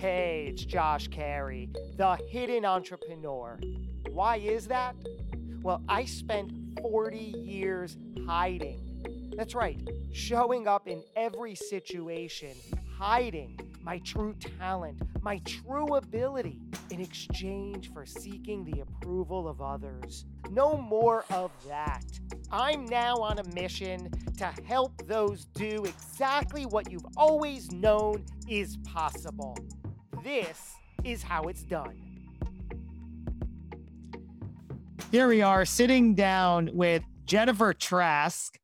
Hey, it's Josh Carey, the hidden entrepreneur. Why is that? Well, I spent 40 years hiding. That's right, showing up in every situation, hiding my true talent, my true ability in exchange for seeking the approval of others. No more of that. I'm now on a mission to help those do exactly what you've always known is possible. This is how it's done. Here we are sitting down with Jennifer Trask,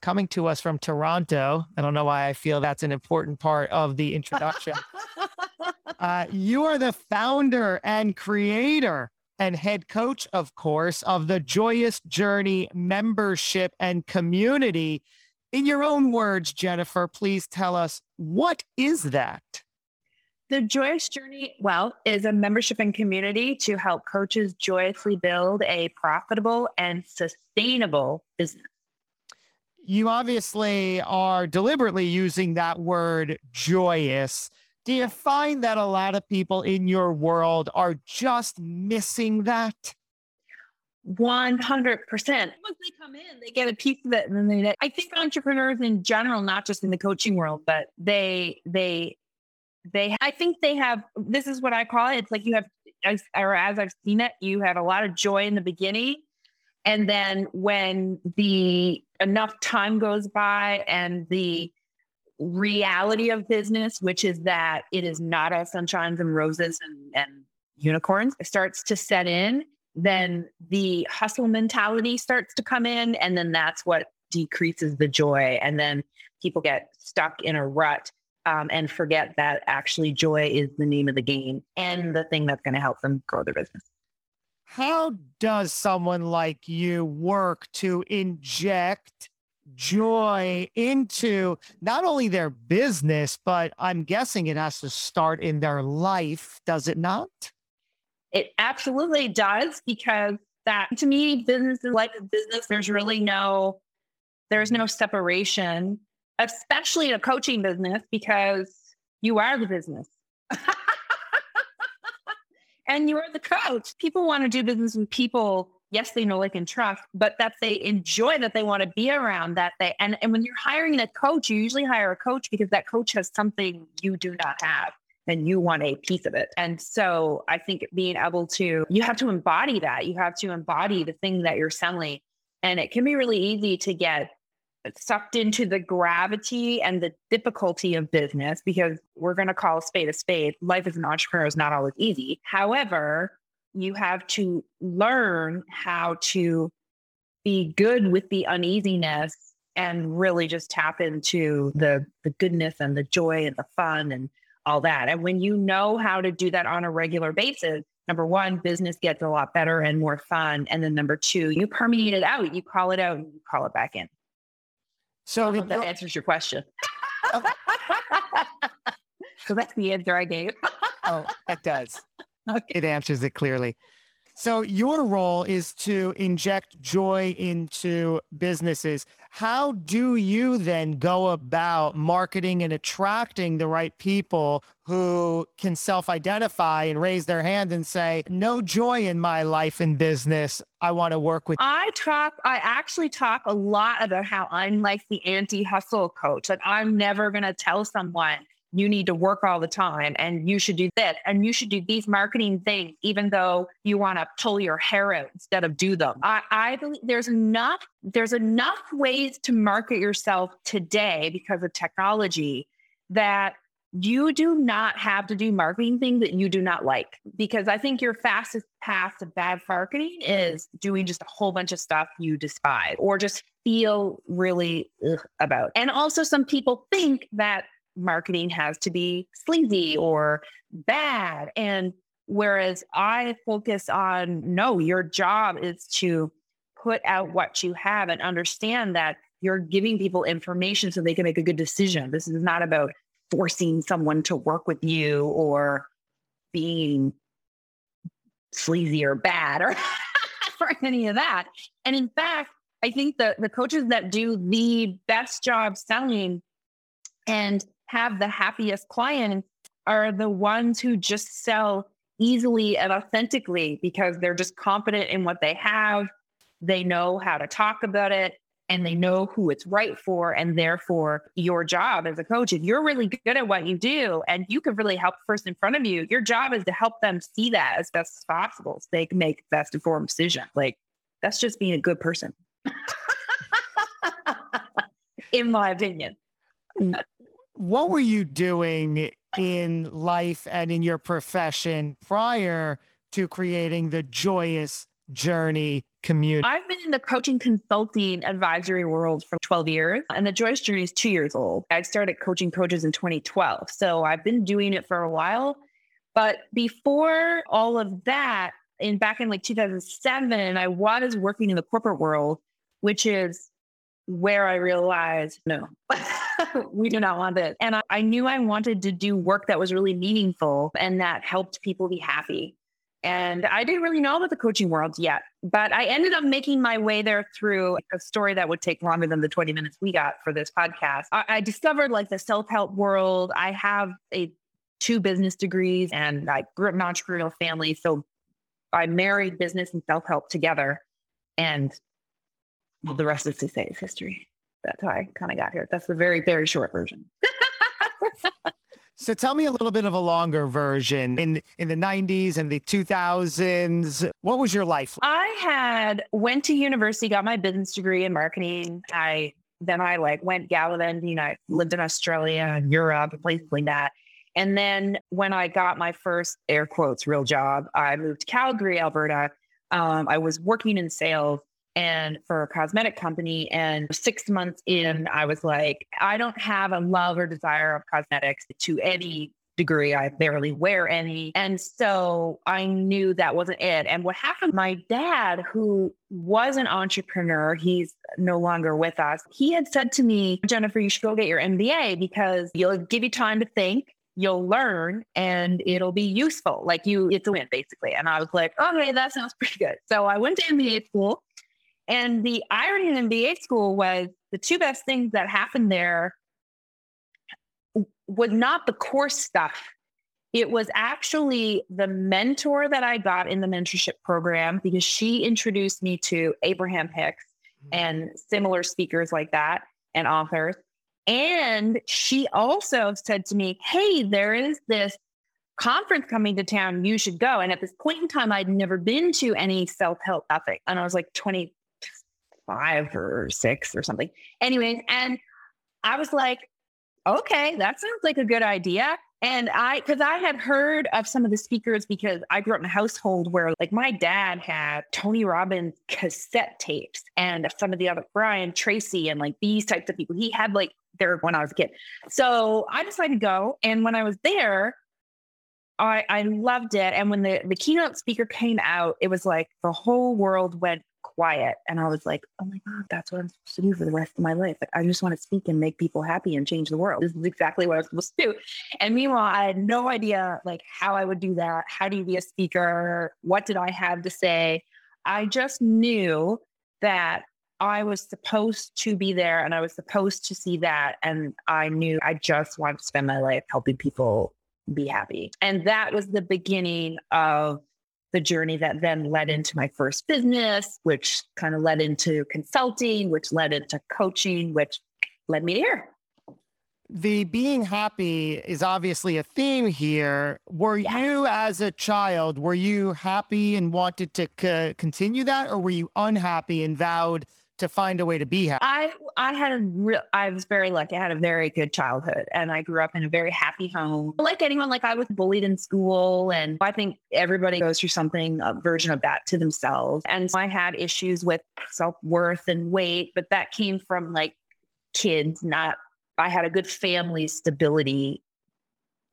coming to us from Toronto. I don't know why I feel that's an important part of the introduction. uh, you are the founder and creator and head coach, of course, of the Joyous Journey membership and community. In your own words, Jennifer, please tell us what is that? The Joyous Journey, well, is a membership and community to help coaches joyously build a profitable and sustainable business you obviously are deliberately using that word joyous. Do you find that a lot of people in your world are just missing that? 100%. Once they come in, they get a piece of it. And then they, I think entrepreneurs in general, not just in the coaching world, but they, they, they, I think they have, this is what I call it. It's like you have, as, or as I've seen it, you have a lot of joy in the beginning and then when the enough time goes by and the reality of business, which is that it is not all sunshines and roses and, and unicorns, starts to set in, then the hustle mentality starts to come in. And then that's what decreases the joy. And then people get stuck in a rut um, and forget that actually joy is the name of the game and the thing that's going to help them grow their business. How does someone like you work to inject joy into not only their business, but I'm guessing it has to start in their life, does it not? It absolutely does because that to me, business is like a business. There's really no there's no separation, especially in a coaching business because you are the business. and you're the coach. People want to do business with people. Yes, they know, like, and trust, but that they enjoy, that they want to be around, that they, and, and when you're hiring a coach, you usually hire a coach because that coach has something you do not have and you want a piece of it. And so I think being able to, you have to embody that. You have to embody the thing that you're selling. And it can be really easy to get sucked into the gravity and the difficulty of business because we're going to call a spade a spade. Life as an entrepreneur is not always easy. However, you have to learn how to be good with the uneasiness and really just tap into the the goodness and the joy and the fun and all that. And when you know how to do that on a regular basis, number one, business gets a lot better and more fun. And then number two, you permeate it out, you call it out and you call it back in. So that answers your question. Oh. so that's the answer I gave. oh, it does. Okay. It answers it clearly. So your role is to inject joy into businesses. How do you then go about marketing and attracting the right people who can self-identify and raise their hand and say, "No joy in my life and business. I want to work with." I talk I actually talk a lot about how I'm like the anti-hustle coach. Like I'm never going to tell someone you need to work all the time and you should do this and you should do these marketing things, even though you want to pull your hair out instead of do them. I, I believe there's enough, there's enough ways to market yourself today because of technology that you do not have to do marketing things that you do not like. Because I think your fastest path to bad marketing is doing just a whole bunch of stuff you despise or just feel really about. And also, some people think that marketing has to be sleazy or bad. And whereas I focus on no, your job is to put out what you have and understand that you're giving people information so they can make a good decision. This is not about forcing someone to work with you or being sleazy or bad or, or any of that. And in fact, I think the the coaches that do the best job selling and have the happiest client are the ones who just sell easily and authentically because they're just confident in what they have. They know how to talk about it and they know who it's right for. And therefore, your job as a coach, if you're really good at what you do and you can really help the person in front of you, your job is to help them see that as best as possible so they can make best informed decision. Like that's just being a good person. in my opinion. What were you doing in life and in your profession prior to creating the joyous journey community? I've been in the coaching consulting advisory world for 12 years, and the Joyous Journey is two years old. I started coaching coaches in 2012. So I've been doing it for a while. But before all of that, in back in like 2007, I was working in the corporate world, which is where I realized no, we do not want this. And I, I knew I wanted to do work that was really meaningful and that helped people be happy. And I didn't really know about the coaching world yet, but I ended up making my way there through a story that would take longer than the 20 minutes we got for this podcast. I, I discovered like the self help world. I have a two business degrees and I grew up in an entrepreneurial family. So I married business and self help together. And well, the rest, say, is history. That's how I kind of got here. That's the very, very short version. So tell me a little bit of a longer version. In in the 90s and the 2000s, what was your life? Like? I had went to university, got my business degree in marketing. I then I like went gallivanting. I lived in Australia and Europe and places like that. And then when I got my first air quotes real job, I moved to Calgary, Alberta. Um, I was working in sales and for a cosmetic company. And six months in, I was like, I don't have a love or desire of cosmetics to any degree. I barely wear any. And so I knew that wasn't it. And what happened, my dad, who was an entrepreneur, he's no longer with us. He had said to me, Jennifer, you should go get your MBA because you'll give you time to think you'll learn and it'll be useful. Like you, it's a win basically. And I was like, okay, that sounds pretty good. So I went to MBA school and the irony in MBA school was the two best things that happened there was not the course stuff. It was actually the mentor that I got in the mentorship program because she introduced me to Abraham Hicks mm-hmm. and similar speakers like that and authors. And she also said to me, Hey, there is this conference coming to town. You should go. And at this point in time, I'd never been to any self help ethic. And I was like 20, five or six or something. Anyways, and I was like, okay, that sounds like a good idea. And I, because I had heard of some of the speakers because I grew up in a household where, like, my dad had Tony Robbins cassette tapes and some of the other Brian Tracy and like these types of people. He had like there when I was a kid. So I decided to go. And when I was there, I, I loved it. And when the, the keynote speaker came out, it was like the whole world went quiet. And I was like, oh my God, that's what I'm supposed to do for the rest of my life. Like, I just want to speak and make people happy and change the world. This is exactly what I was supposed to do. And meanwhile, I had no idea like how I would do that. How do you be a speaker? What did I have to say? I just knew that I was supposed to be there and I was supposed to see that. And I knew I just wanted to spend my life helping people be happy. And that was the beginning of the journey that then led into my first business, which kind of led into consulting, which led into coaching, which led me to here. The being happy is obviously a theme here. Were you, as a child, were you happy and wanted to c- continue that, or were you unhappy and vowed to find a way to be happy? I I had a real I was very lucky. I had a very good childhood and I grew up in a very happy home. Like anyone, like I was bullied in school and I think everybody goes through something, a version of that to themselves. And so I had issues with self-worth and weight, but that came from like kids, not I had a good family stability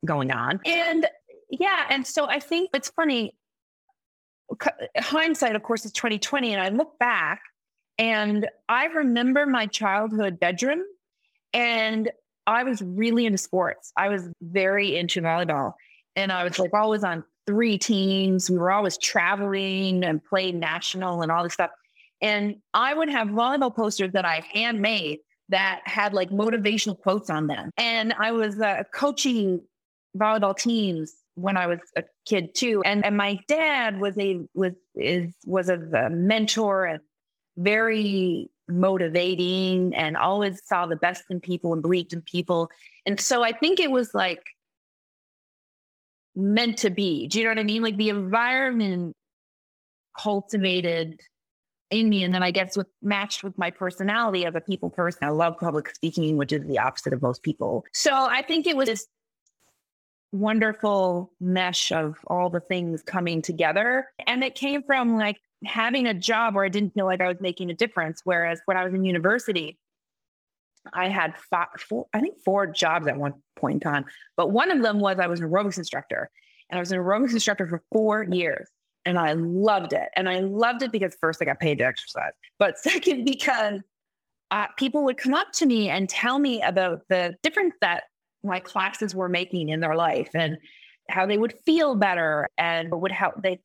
going on. And yeah, and so I think it's funny hindsight of course is 2020 and I look back and I remember my childhood bedroom, and I was really into sports. I was very into volleyball, and I was like always on three teams. We were always traveling and playing national and all this stuff. And I would have volleyball posters that I handmade that had like motivational quotes on them. And I was uh, coaching volleyball teams when I was a kid too. And and my dad was a was is was a, mentor and very motivating and always saw the best in people and believed in people. And so I think it was like meant to be. Do you know what I mean? Like the environment cultivated in me. And then I guess with matched with my personality as a people person, I love public speaking, which is the opposite of most people. So I think it was this wonderful mesh of all the things coming together. And it came from like having a job where I didn't feel like I was making a difference. Whereas when I was in university, I had five, four, I think four jobs at one point in time. But one of them was I was an aerobics instructor. And I was an aerobics instructor for four years. And I loved it. And I loved it because first I got paid to exercise, but second, because uh, people would come up to me and tell me about the difference that my classes were making in their life and how they would feel better and would help they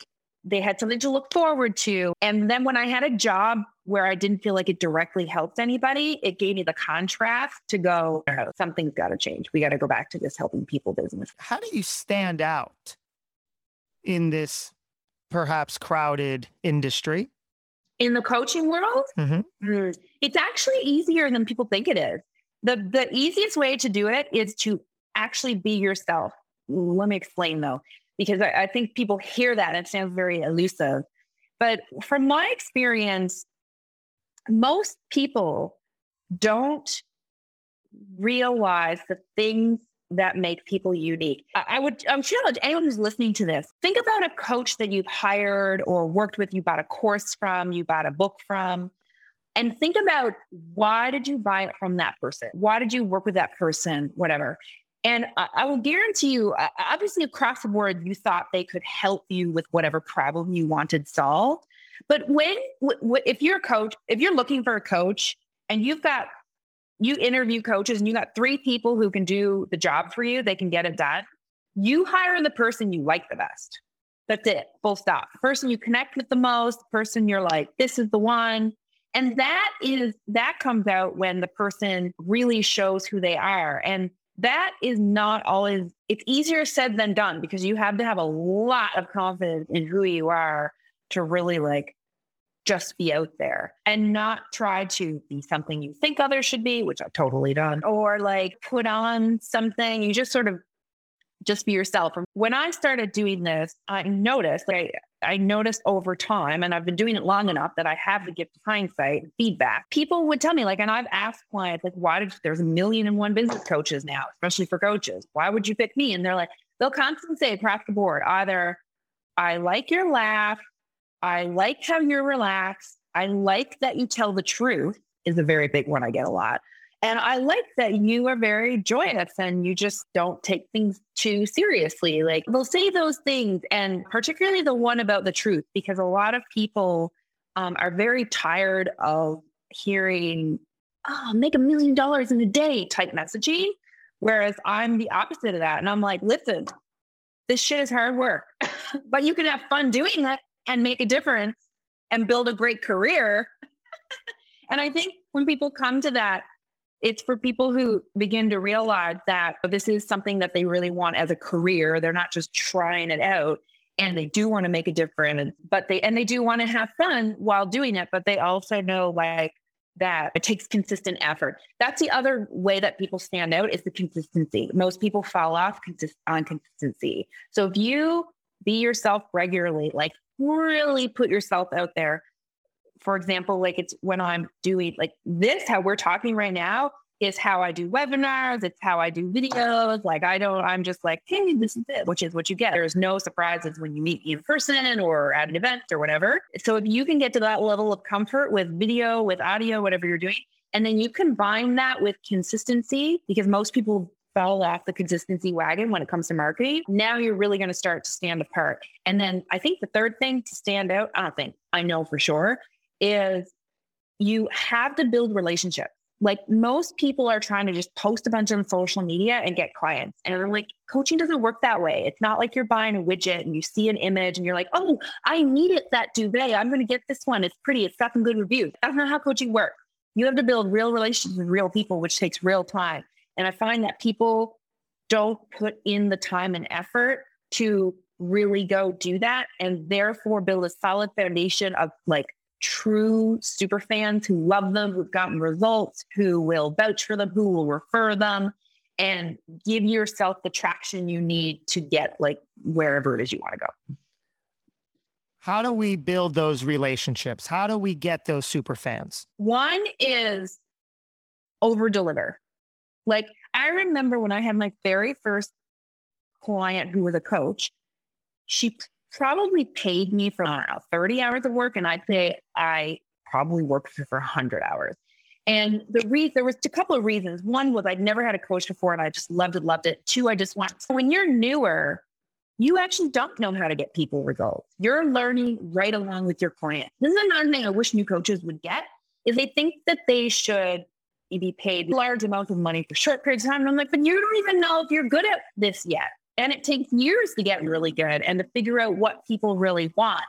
they had something to look forward to. And then when I had a job where I didn't feel like it directly helped anybody, it gave me the contrast to go, oh, something's got to change. We got to go back to this helping people business. How do you stand out in this perhaps crowded industry? In the coaching world, mm-hmm. Mm, it's actually easier than people think it is. The, the easiest way to do it is to actually be yourself. Let me explain though because I, I think people hear that and it sounds very elusive. But from my experience, most people don't realize the things that make people unique. I, I would challenge anyone who's listening to this. Think about a coach that you've hired or worked with, you bought a course from, you bought a book from, and think about why did you buy it from that person? Why did you work with that person? Whatever. And I, I will guarantee you, obviously, across the board, you thought they could help you with whatever problem you wanted solved. But when, w- if you're a coach, if you're looking for a coach and you've got, you interview coaches and you got three people who can do the job for you, they can get it done. You hire the person you like the best. That's it, full stop. The person you connect with the most, the person you're like, this is the one. And that is, that comes out when the person really shows who they are. And that is not always it's easier said than done because you have to have a lot of confidence in who you are to really like just be out there and not try to be something you think others should be, which I've totally done, or like put on something. You just sort of just be yourself. When I started doing this, I noticed like I noticed over time, and I've been doing it long enough that I have the gift of hindsight and feedback. People would tell me, like, and I've asked clients, like, why did there's a million and one business coaches now, especially for coaches? Why would you pick me? And they're like, they'll constantly say across the board, either I like your laugh, I like how you're relaxed, I like that you tell the truth, is a very big one I get a lot. And I like that you are very joyous and you just don't take things too seriously. Like they'll say those things, and particularly the one about the truth, because a lot of people um, are very tired of hearing, oh, make a million dollars in a day type messaging. Whereas I'm the opposite of that. And I'm like, listen, this shit is hard work, but you can have fun doing it and make a difference and build a great career. and I think when people come to that, it's for people who begin to realize that this is something that they really want as a career. They're not just trying it out and they do want to make a difference, but they, and they do want to have fun while doing it, but they also know like that it takes consistent effort. That's the other way that people stand out is the consistency. Most people fall off consist- on consistency. So if you be yourself regularly, like really put yourself out there, for example, like it's when I'm doing like this, how we're talking right now is how I do webinars. It's how I do videos. Like I don't, I'm just like, hey, this is it, which is what you get. There's no surprises when you meet me in person or at an event or whatever. So if you can get to that level of comfort with video, with audio, whatever you're doing, and then you combine that with consistency, because most people fell off the consistency wagon when it comes to marketing. Now you're really going to start to stand apart. And then I think the third thing to stand out, I don't think, I know for sure, is you have to build relationships. Like most people are trying to just post a bunch on social media and get clients. And they're like, coaching doesn't work that way. It's not like you're buying a widget and you see an image and you're like, oh, I need it that duvet. I'm going to get this one. It's pretty. It's got some good reviews. That's not how coaching works. You have to build real relationships with real people, which takes real time. And I find that people don't put in the time and effort to really go do that and therefore build a solid foundation of like true super fans who love them, who've gotten results, who will vouch for them, who will refer them, and give yourself the traction you need to get like wherever it is you want to go. How do we build those relationships? How do we get those super fans? One is over deliver. Like I remember when I had my very first client who was a coach, she probably paid me for, know, 30 hours of work. And I'd say I probably worked for, for 100 hours. And the reason there was a couple of reasons. One was I'd never had a coach before and I just loved it, loved it. Two, I just want, so when you're newer, you actually don't know how to get people results. You're learning right along with your client. This is another thing I wish new coaches would get is they think that they should be paid large amounts of money for short periods of time. And I'm like, but you don't even know if you're good at this yet. And it takes years to get really good and to figure out what people really want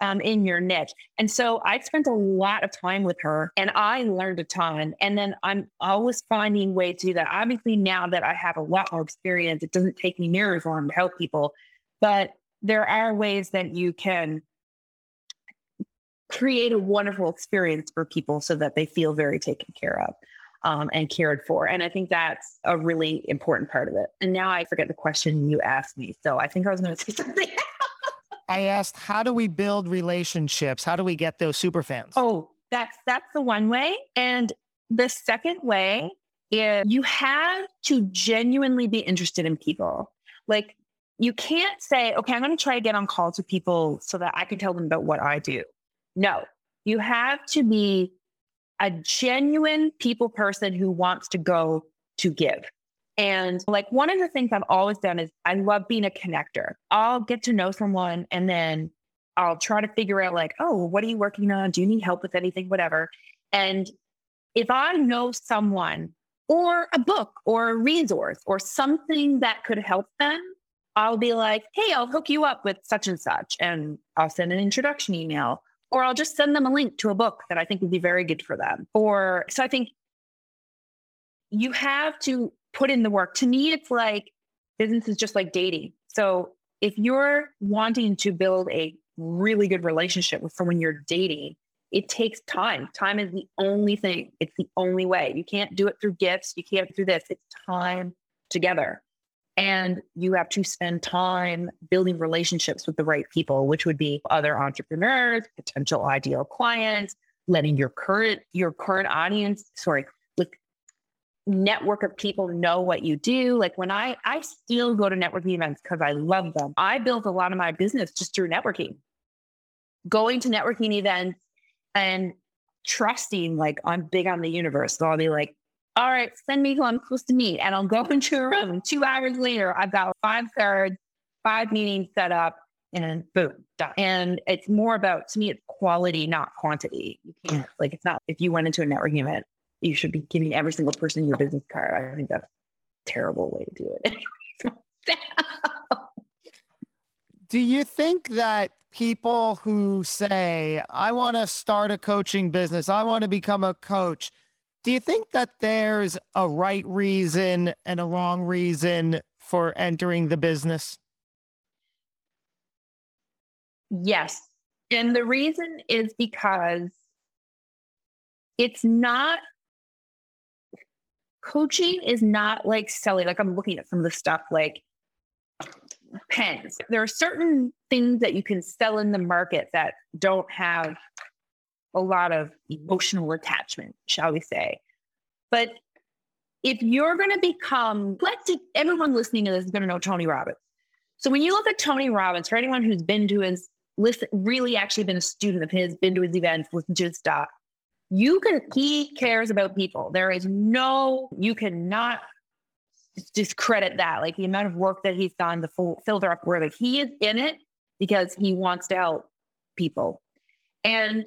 um, in your niche. And so I spent a lot of time with her and I learned a ton. And then I'm always finding ways to do that. Obviously, now that I have a lot more experience, it doesn't take me near as long to help people. But there are ways that you can create a wonderful experience for people so that they feel very taken care of um, and cared for. And I think that's a really important part of it. And now I forget the question you asked me. So I think I was going to say something. I asked, how do we build relationships? How do we get those super fans? Oh, that's that's the one way. And the second way is you have to genuinely be interested in people. Like you can't say, okay, I'm going to try to get on calls with people so that I can tell them about what I do. No, you have to be a genuine people person who wants to go to give. And like one of the things I've always done is I love being a connector. I'll get to know someone and then I'll try to figure out like, oh, what are you working on? Do you need help with anything? Whatever. And if I know someone or a book or a resource or something that could help them, I'll be like, hey, I'll hook you up with such and such. And I'll send an introduction email or I'll just send them a link to a book that I think would be very good for them. Or so I think you have to put in the work. To me, it's like business is just like dating. So if you're wanting to build a really good relationship with someone you're dating, it takes time. Time is the only thing. It's the only way. You can't do it through gifts. You can't do this. It's time together. And you have to spend time building relationships with the right people, which would be other entrepreneurs, potential ideal clients, letting your current your current audience, sorry, like network of people know what you do. Like when I I still go to networking events because I love them. I built a lot of my business just through networking. Going to networking events and trusting like I'm big on the universe. So I'll be like, all right, send me who I'm supposed to meet. And I'll go into a room. Two hours later, I've got five thirds, five meetings set up, and then boom, done. And it's more about, to me, it's quality, not quantity. You can't, like, it's not, if you went into a networking event, you should be giving every single person your business card. I think that's a terrible way to do it. do you think that people who say, I want to start a coaching business, I want to become a coach, do you think that there's a right reason and a wrong reason for entering the business? Yes. And the reason is because it's not coaching is not like selling. Like I'm looking at some of the stuff like pens. There are certain things that you can sell in the market that don't have a lot of emotional attachment, shall we say. But if you're going to become, let's everyone listening to this is going to know Tony Robbins. So when you look at Tony Robbins, for anyone who's been to his, listen, really actually been a student of his, been to his events, listened to his stuff, you can, he cares about people. There is no, you cannot discredit that. Like the amount of work that he's done, the full filter up where like he is in it because he wants to help people. And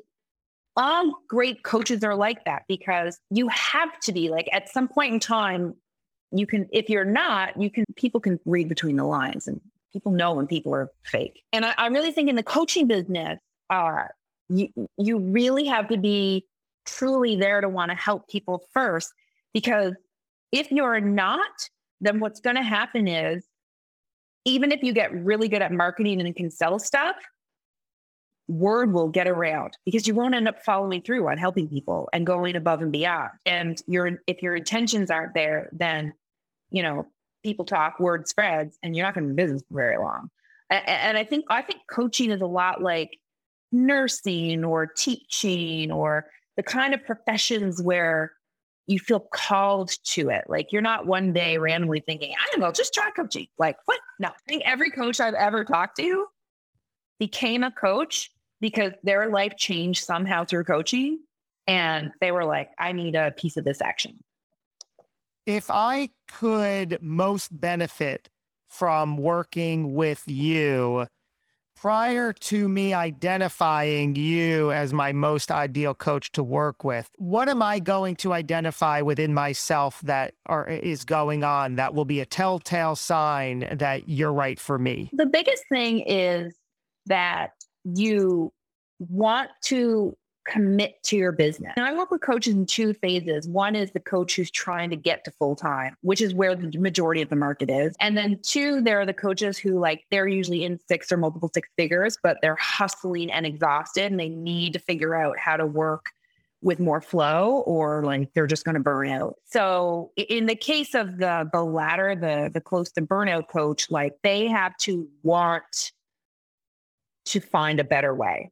all great coaches are like that because you have to be like at some point in time you can if you're not you can people can read between the lines and people know when people are fake. And i, I really think in the coaching business uh, you you really have to be truly there to want to help people first because if you're not then what's going to happen is even if you get really good at marketing and can sell stuff, word will get around because you won't end up following through on helping people and going above and beyond. And your if your intentions aren't there, then you know people talk, word spreads, and you're not going to be in business for very long. And, and I think I think coaching is a lot like nursing or teaching or the kind of professions where you feel called to it. Like you're not one day randomly thinking, I don't know, just try coaching. Like, what? No, I think every coach I've ever talked to became a coach because their life changed somehow through coaching. And they were like, I need a piece of this action. If I could most benefit from working with you, prior to me identifying you as my most ideal coach to work with, what am I going to identify within myself that are, is going on that will be a telltale sign that you're right for me? The biggest thing is that you want to commit to your business. And I work with coaches in two phases. One is the coach who's trying to get to full time, which is where the majority of the market is. And then two, there are the coaches who like they're usually in six or multiple six figures, but they're hustling and exhausted and they need to figure out how to work with more flow or like they're just going to burn out. So in the case of the the latter, the the close to burnout coach, like they have to want to find a better way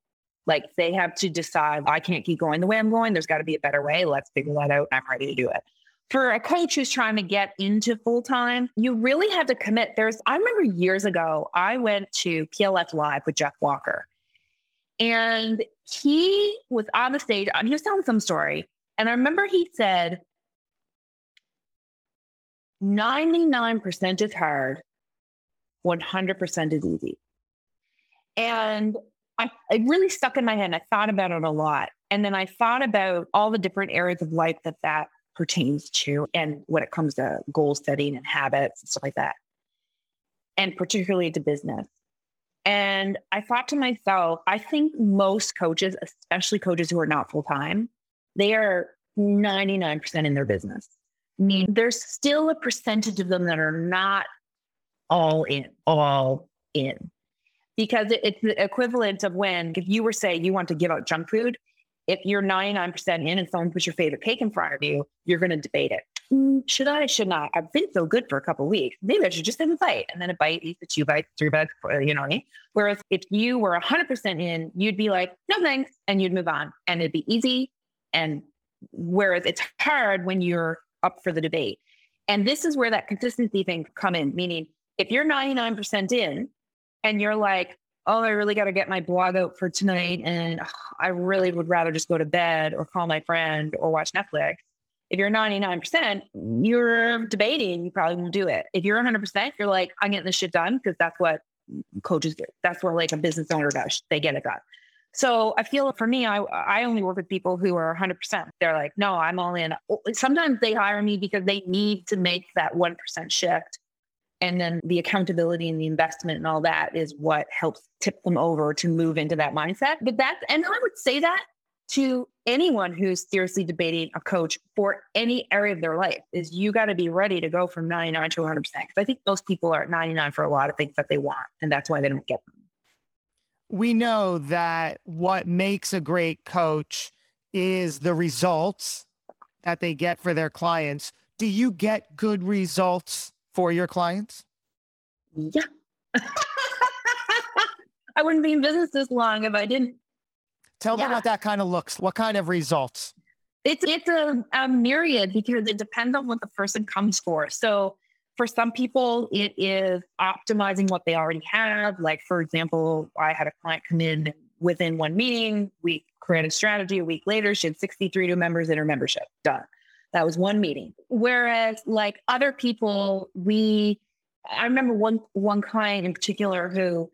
like they have to decide, I can't keep going the way I'm going. There's got to be a better way. Let's figure that out. I'm ready to do it. For a coach who's trying to get into full time, you really have to commit. There's, I remember years ago, I went to PLF Live with Jeff Walker, and he was on the stage. He was telling some story. And I remember he said, 99% is hard, 100% is easy. And I, it really stuck in my head. I thought about it a lot. And then I thought about all the different areas of life that that pertains to and when it comes to goal setting and habits and stuff like that. And particularly to business. And I thought to myself, I think most coaches, especially coaches who are not full time, they are 99% in their business. I mean, there's still a percentage of them that are not all in, all in because it's the equivalent of when if you were saying you want to give out junk food, if you're 99% in and someone puts your favorite cake in front of you, you're going to debate it. Mm, should I? Should not? I've been so good for a couple weeks. Maybe I should just have a bite, and then a bite eats the two bites, three bites. You know what I mean? Whereas if you were 100% in, you'd be like, no thanks, and you'd move on, and it'd be easy. And whereas it's hard when you're up for the debate. And this is where that consistency thing come in. Meaning, if you're 99% in, and you're like, oh, I really got to get my blog out for tonight. And I really would rather just go to bed or call my friend or watch Netflix. If you're 99%, you're debating, you probably won't do it. If you're 100%, you're like, I'm getting this shit done because that's what coaches do. That's what like a business owner does. They get it done. So I feel for me, I I only work with people who are 100%. They're like, no, I'm all in. Sometimes they hire me because they need to make that 1% shift and then the accountability and the investment and all that is what helps tip them over to move into that mindset. But that's, and I would say that to anyone who's seriously debating a coach for any area of their life is you got to be ready to go from 99 to 100%. Because I think most people are at 99 for a lot of things that they want, and that's why they don't get them. We know that what makes a great coach is the results that they get for their clients. Do you get good results for your clients? Yeah. I wouldn't be in business this long if I didn't. Tell yeah. me what that kind of looks. What kind of results? It's it's a, a myriad because it depends on what the person comes for. So for some people, it is optimizing what they already have. Like for example, I had a client come in within one meeting. We created strategy. A week later, she had 63 new members in her membership. Done. That was one meeting. Whereas like other people, we, I remember one, one client in particular who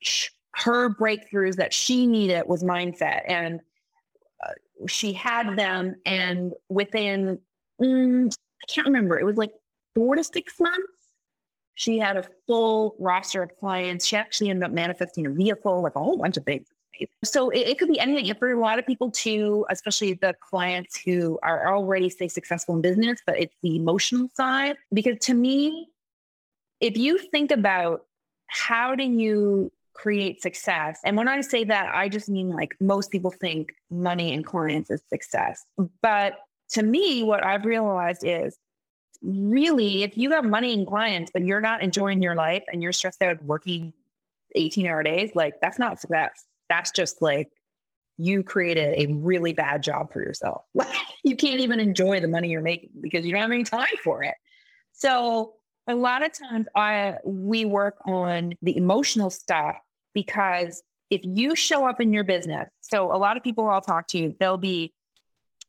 sh- her breakthroughs that she needed was mindset and uh, she had them and within, mm, I can't remember, it was like four to six months. She had a full roster of clients. She actually ended up manifesting a vehicle, like a whole bunch of things So it, it could be anything. For a lot of people too, especially the clients who are already say successful in business, but it's the emotional side. Because to me, if you think about how do you create success? And when I say that, I just mean like most people think money and clients is success. But to me, what I've realized is really, if you have money and clients, but you're not enjoying your life and you're stressed out working 18 hour days, like that's not success. That's just like you created a really bad job for yourself. you can't even enjoy the money you're making because you don't have any time for it. So a lot of times I we work on the emotional stuff because if you show up in your business, so a lot of people I'll talk to, they'll be,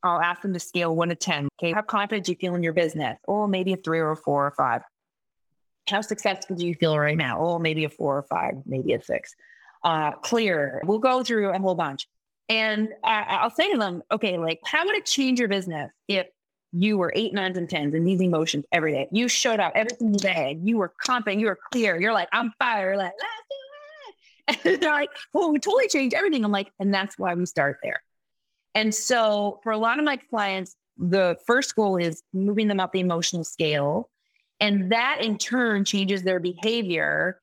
I'll ask them to scale one to 10. Okay. How confident do you feel in your business? Oh, maybe a three or a four or five. How successful do you feel right now? Oh, maybe a four or five, maybe a six. Uh, clear. We'll go through a whole bunch. And I, I'll say to them, okay, like, how would it change your business if you were eight, nines, and tens and these emotions every day? You showed up every single day. You were confident. You were clear. You're like, I'm fire. Like, let's do and they're like, well, we totally changed everything. I'm like, and that's why we start there. And so for a lot of my clients, the first goal is moving them up the emotional scale. And that in turn changes their behavior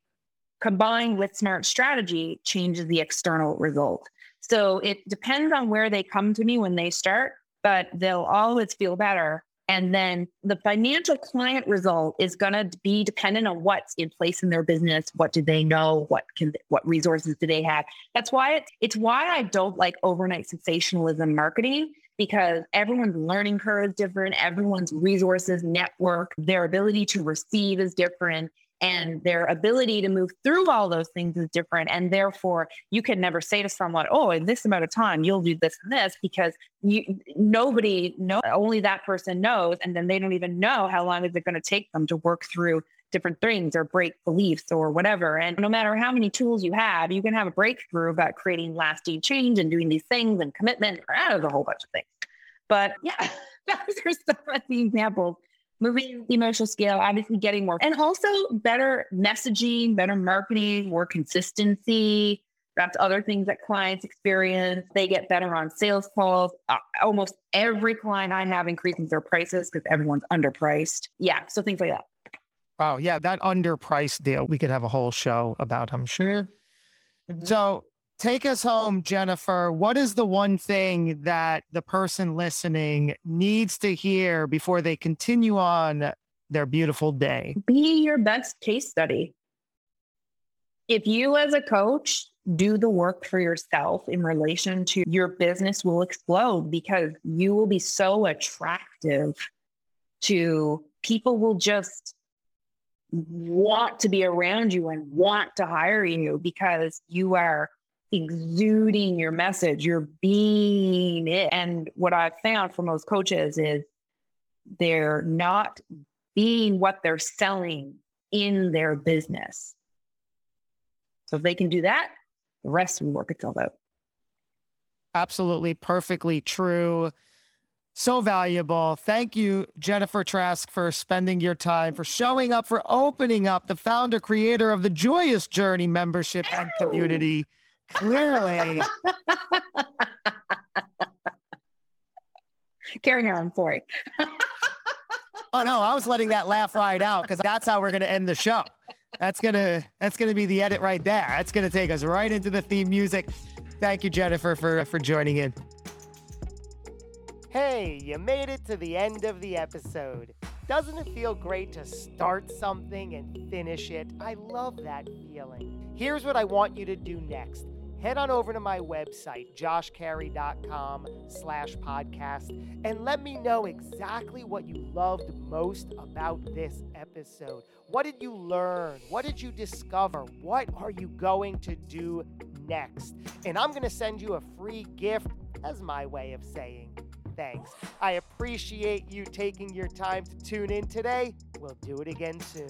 combined with smart strategy changes the external result. So it depends on where they come to me when they start, but they'll always feel better and then the financial client result is going to be dependent on what's in place in their business. What do they know? What can, what resources do they have? That's why it's, it's why I don't like overnight sensationalism marketing because everyone's learning curve is different. Everyone's resources, network, their ability to receive is different and their ability to move through all those things is different. And therefore you can never say to someone oh in this amount of time you'll do this and this because you nobody know only that person knows and then they don't even know how long is it going to take them to work through different things or break beliefs or whatever. And no matter how many tools you have you can have a breakthrough about creating lasting change and doing these things and commitment of a whole bunch of things. But yeah those are some of the examples moving the emotional scale, obviously getting more, and also better messaging, better marketing, more consistency. That's other things that clients experience. They get better on sales calls. Uh, almost every client I have increases their prices because everyone's underpriced. Yeah. So things like that. Wow. Yeah. That underpriced deal, we could have a whole show about, I'm sure. Mm-hmm. So Take us home, Jennifer. What is the one thing that the person listening needs to hear before they continue on their beautiful day? Be your best case study. If you, as a coach, do the work for yourself in relation to your business will explode because you will be so attractive to people will just want to be around you and want to hire you because you are exuding your message, you're being it. And what I've found for most coaches is they're not being what they're selling in their business. So if they can do that, the rest will work itself out. Absolutely perfectly true. So valuable. Thank you, Jennifer Trask, for spending your time, for showing up, for opening up the founder, creator of the Joyous Journey membership and community. Clearly. Carrying on, sorry. oh no, I was letting that laugh ride out because that's how we're gonna end the show. That's gonna that's gonna be the edit right there. That's gonna take us right into the theme music. Thank you, Jennifer, for for joining in. Hey, you made it to the end of the episode. Doesn't it feel great to start something and finish it? I love that feeling. Here's what I want you to do next head on over to my website, joshcarey.com slash podcast, and let me know exactly what you loved most about this episode. What did you learn? What did you discover? What are you going to do next? And I'm going to send you a free gift as my way of saying thanks. I appreciate you taking your time to tune in today. We'll do it again soon.